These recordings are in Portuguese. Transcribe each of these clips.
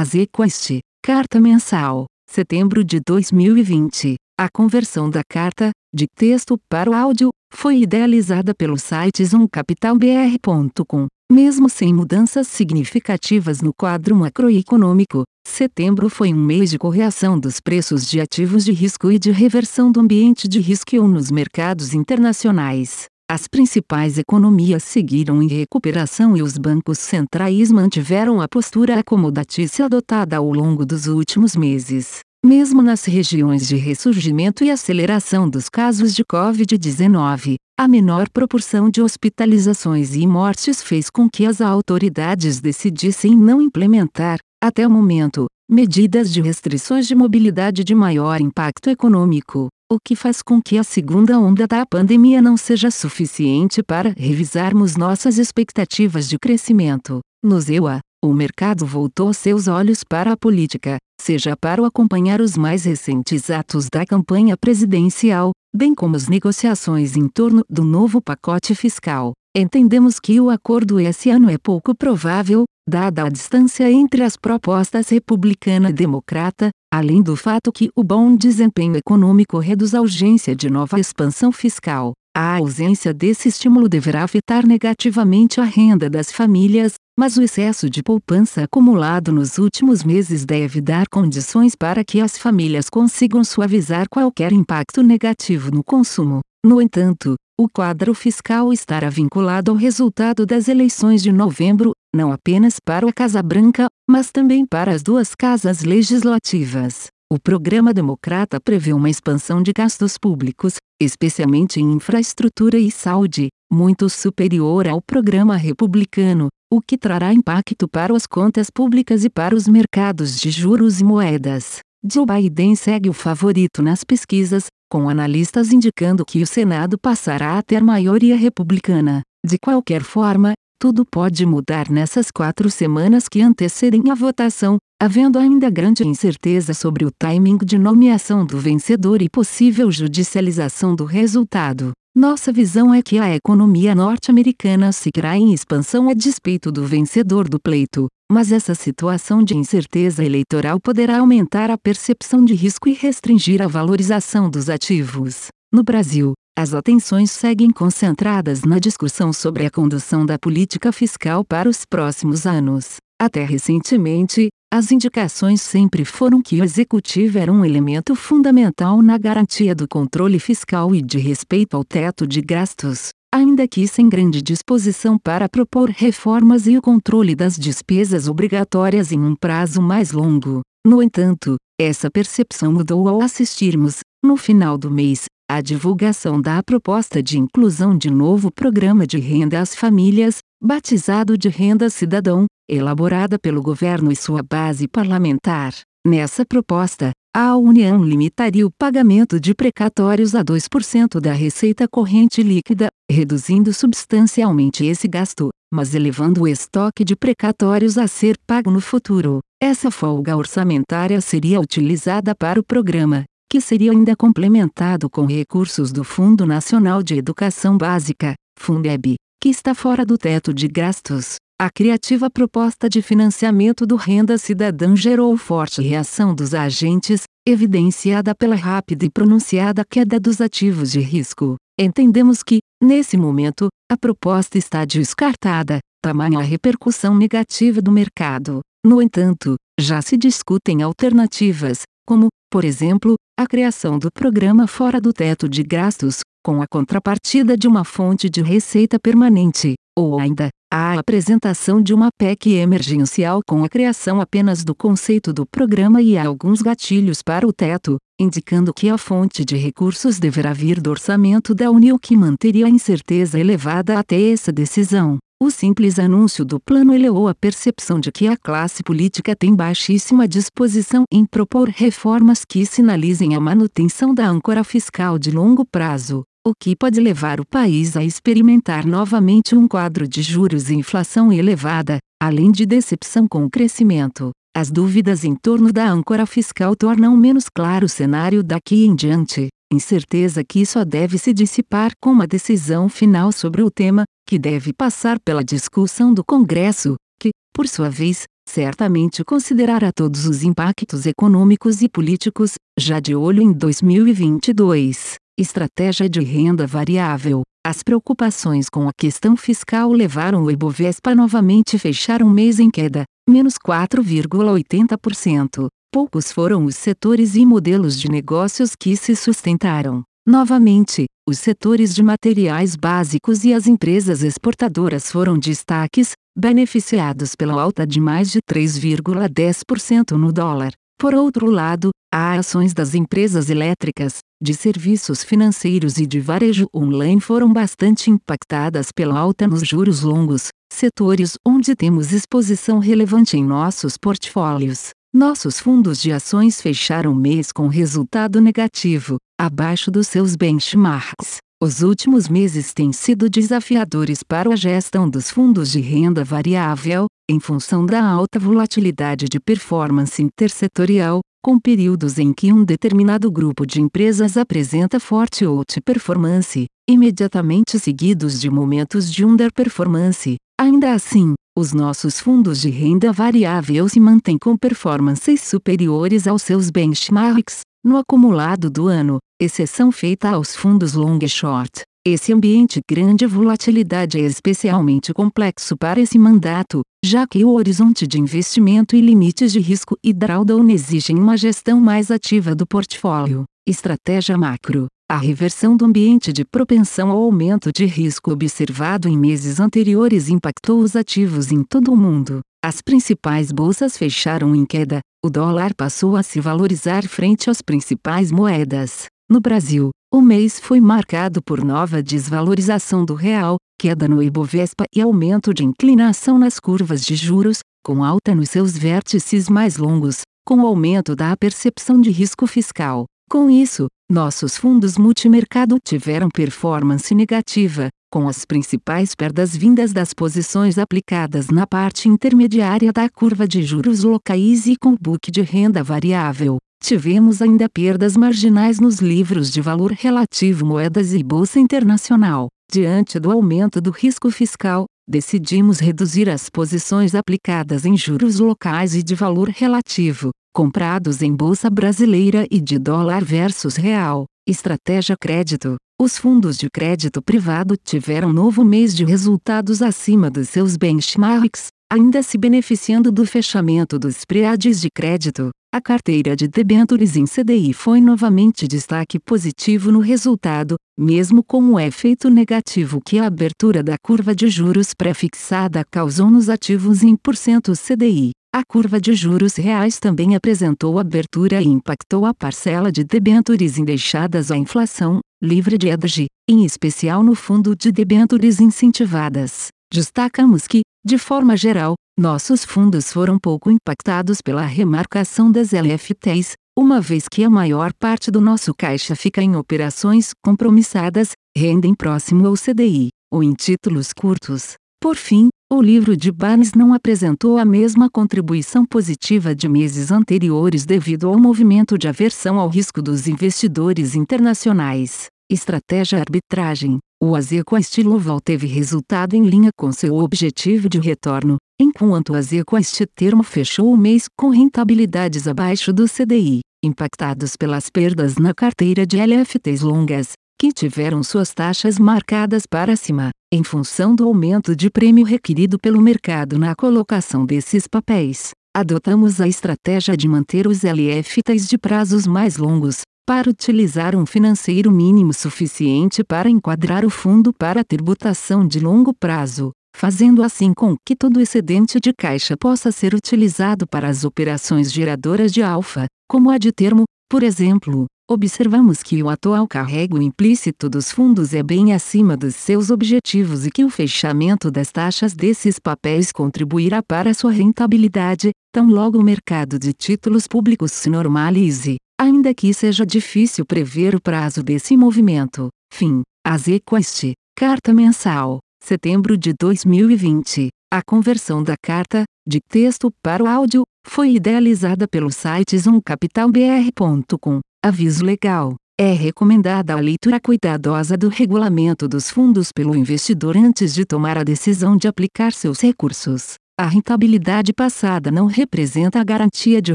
Azequest, Carta Mensal, setembro de 2020. A conversão da carta, de texto para o áudio, foi idealizada pelo site zoomcapitalbr.com. Mesmo sem mudanças significativas no quadro macroeconômico, setembro foi um mês de correção dos preços de ativos de risco e de reversão do ambiente de risco nos mercados internacionais. As principais economias seguiram em recuperação e os bancos centrais mantiveram a postura acomodatícia adotada ao longo dos últimos meses. Mesmo nas regiões de ressurgimento e aceleração dos casos de Covid-19, a menor proporção de hospitalizações e mortes fez com que as autoridades decidissem não implementar, até o momento, medidas de restrições de mobilidade de maior impacto econômico o que faz com que a segunda onda da pandemia não seja suficiente para revisarmos nossas expectativas de crescimento. No EUA, o mercado voltou seus olhos para a política, seja para acompanhar os mais recentes atos da campanha presidencial, bem como as negociações em torno do novo pacote fiscal. Entendemos que o acordo esse ano é pouco provável, dada a distância entre as propostas republicana e democrata, além do fato que o bom desempenho econômico reduz a urgência de nova expansão fiscal. A ausência desse estímulo deverá afetar negativamente a renda das famílias, mas o excesso de poupança acumulado nos últimos meses deve dar condições para que as famílias consigam suavizar qualquer impacto negativo no consumo. No entanto, o quadro fiscal estará vinculado ao resultado das eleições de novembro, não apenas para a Casa Branca, mas também para as duas casas legislativas. O programa democrata prevê uma expansão de gastos públicos, especialmente em infraestrutura e saúde, muito superior ao programa republicano, o que trará impacto para as contas públicas e para os mercados de juros e moedas. Joe Biden segue o favorito nas pesquisas, com analistas indicando que o Senado passará a ter maioria republicana. De qualquer forma, tudo pode mudar nessas quatro semanas que antecedem a votação, havendo ainda grande incerteza sobre o timing de nomeação do vencedor e possível judicialização do resultado. Nossa visão é que a economia norte-americana seguirá em expansão a despeito do vencedor do pleito, mas essa situação de incerteza eleitoral poderá aumentar a percepção de risco e restringir a valorização dos ativos. No Brasil, as atenções seguem concentradas na discussão sobre a condução da política fiscal para os próximos anos. Até recentemente, as indicações sempre foram que o executivo era um elemento fundamental na garantia do controle fiscal e de respeito ao teto de gastos, ainda que sem grande disposição para propor reformas e o controle das despesas obrigatórias em um prazo mais longo. No entanto, essa percepção mudou ao assistirmos, no final do mês, à divulgação da proposta de inclusão de novo programa de renda às famílias, batizado de Renda Cidadão, elaborada pelo governo e sua base parlamentar. Nessa proposta, a União limitaria o pagamento de precatórios a 2% da receita corrente líquida, reduzindo substancialmente esse gasto, mas elevando o estoque de precatórios a ser pago no futuro. Essa folga orçamentária seria utilizada para o programa, que seria ainda complementado com recursos do Fundo Nacional de Educação Básica, Fundeb, que está fora do teto de gastos. A criativa proposta de financiamento do Renda Cidadã gerou forte reação dos agentes, evidenciada pela rápida e pronunciada queda dos ativos de risco. Entendemos que, nesse momento, a proposta está descartada, tamanha a repercussão negativa do mercado. No entanto, já se discutem alternativas, como, por exemplo, a criação do programa fora do teto de gastos, com a contrapartida de uma fonte de receita permanente, ou ainda, a apresentação de uma PEC emergencial com a criação apenas do conceito do programa e alguns gatilhos para o teto, indicando que a fonte de recursos deverá vir do orçamento da União que manteria a incerteza elevada até essa decisão. O simples anúncio do plano elevou a percepção de que a classe política tem baixíssima disposição em propor reformas que sinalizem a manutenção da âncora fiscal de longo prazo o que pode levar o país a experimentar novamente um quadro de juros e inflação elevada, além de decepção com o crescimento. As dúvidas em torno da âncora fiscal tornam menos claro o cenário daqui em diante, incerteza que só deve se dissipar com uma decisão final sobre o tema, que deve passar pela discussão do Congresso, que, por sua vez, certamente considerará todos os impactos econômicos e políticos, já de olho em 2022. Estratégia de renda variável. As preocupações com a questão fiscal levaram o Ibovespa novamente fechar um mês em queda, menos 4,80%. Poucos foram os setores e modelos de negócios que se sustentaram. Novamente, os setores de materiais básicos e as empresas exportadoras foram destaques, beneficiados pela alta de mais de 3,10% no dólar. Por outro lado, há ações das empresas elétricas, de serviços financeiros e de varejo online foram bastante impactadas pela alta nos juros longos, setores onde temos exposição relevante em nossos portfólios. Nossos fundos de ações fecharam o mês com resultado negativo, abaixo dos seus benchmarks. Os últimos meses têm sido desafiadores para a gestão dos fundos de renda variável, em função da alta volatilidade de performance intersetorial, com períodos em que um determinado grupo de empresas apresenta forte outperformance, imediatamente seguidos de momentos de underperformance. Ainda assim, os nossos fundos de renda variável se mantêm com performances superiores aos seus benchmarks, no acumulado do ano, exceção feita aos fundos long e short. Esse ambiente grande volatilidade é especialmente complexo para esse mandato, já que o horizonte de investimento e limites de risco e drawdown exigem uma gestão mais ativa do portfólio. Estratégia macro. A reversão do ambiente de propensão ao aumento de risco observado em meses anteriores impactou os ativos em todo o mundo. As principais bolsas fecharam em queda, o dólar passou a se valorizar frente às principais moedas. No Brasil, o mês foi marcado por nova desvalorização do real, queda no Ibovespa e aumento de inclinação nas curvas de juros, com alta nos seus vértices mais longos, com aumento da percepção de risco fiscal. Com isso, nossos fundos multimercado tiveram performance negativa, com as principais perdas vindas das posições aplicadas na parte intermediária da curva de juros locais e com book de renda variável. Tivemos ainda perdas marginais nos livros de valor relativo moedas e bolsa internacional. Diante do aumento do risco fiscal, decidimos reduzir as posições aplicadas em juros locais e de valor relativo, comprados em bolsa brasileira e de dólar versus real. Estratégia crédito. Os fundos de crédito privado tiveram novo mês de resultados acima dos seus benchmarks, ainda se beneficiando do fechamento dos spreads de crédito. A carteira de debentures em CDI foi novamente destaque positivo no resultado, mesmo com o efeito negativo que a abertura da curva de juros pré-fixada causou nos ativos em porcento CDI. A curva de juros reais também apresentou abertura e impactou a parcela de debentures indexadas à inflação, livre de EDG, em especial no fundo de debentures incentivadas. Destacamos que, de forma geral, nossos fundos foram pouco impactados pela remarcação das LFTs, uma vez que a maior parte do nosso caixa fica em operações compromissadas, rendem próximo ao CDI, ou em títulos curtos. Por fim, o livro de Barnes não apresentou a mesma contribuição positiva de meses anteriores devido ao movimento de aversão ao risco dos investidores internacionais. Estratégia arbitragem. O Azequest Global teve resultado em linha com seu objetivo de retorno, enquanto o Azequest Termo fechou o mês com rentabilidades abaixo do CDI, impactados pelas perdas na carteira de LFTs longas, que tiveram suas taxas marcadas para cima, em função do aumento de prêmio requerido pelo mercado na colocação desses papéis. Adotamos a estratégia de manter os LFTs de prazos mais longos, para utilizar um financeiro mínimo suficiente para enquadrar o fundo para tributação de longo prazo, fazendo assim com que todo o excedente de caixa possa ser utilizado para as operações geradoras de alfa, como a de termo, por exemplo, observamos que o atual carrego implícito dos fundos é bem acima dos seus objetivos e que o fechamento das taxas desses papéis contribuirá para sua rentabilidade, tão logo o mercado de títulos públicos se normalize, ainda que seja difícil prever o prazo desse movimento. Fim. Azequest. Carta mensal. Setembro de 2020. A conversão da carta, de texto para o áudio, foi idealizada pelo site zoomcapitalbr.com. Aviso legal. É recomendada a leitura cuidadosa do regulamento dos fundos pelo investidor antes de tomar a decisão de aplicar seus recursos. A rentabilidade passada não representa a garantia de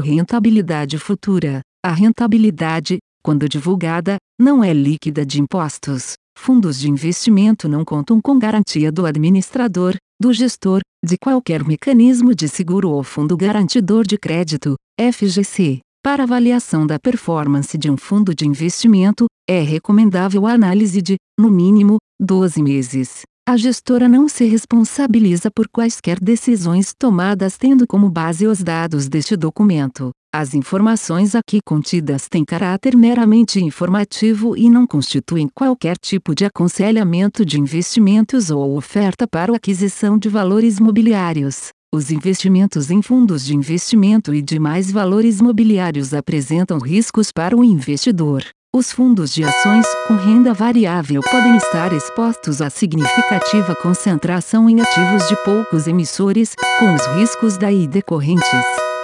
rentabilidade futura. A rentabilidade, quando divulgada, não é líquida de impostos. Fundos de investimento não contam com garantia do administrador, do gestor, de qualquer mecanismo de seguro ou fundo garantidor de crédito, FGC. Para avaliação da performance de um fundo de investimento, é recomendável a análise de, no mínimo, 12 meses. A gestora não se responsabiliza por quaisquer decisões tomadas tendo como base os dados deste documento. As informações aqui contidas têm caráter meramente informativo e não constituem qualquer tipo de aconselhamento de investimentos ou oferta para a aquisição de valores mobiliários. Os investimentos em fundos de investimento e demais valores mobiliários apresentam riscos para o investidor. Os fundos de ações com renda variável podem estar expostos a significativa concentração em ativos de poucos emissores, com os riscos daí decorrentes.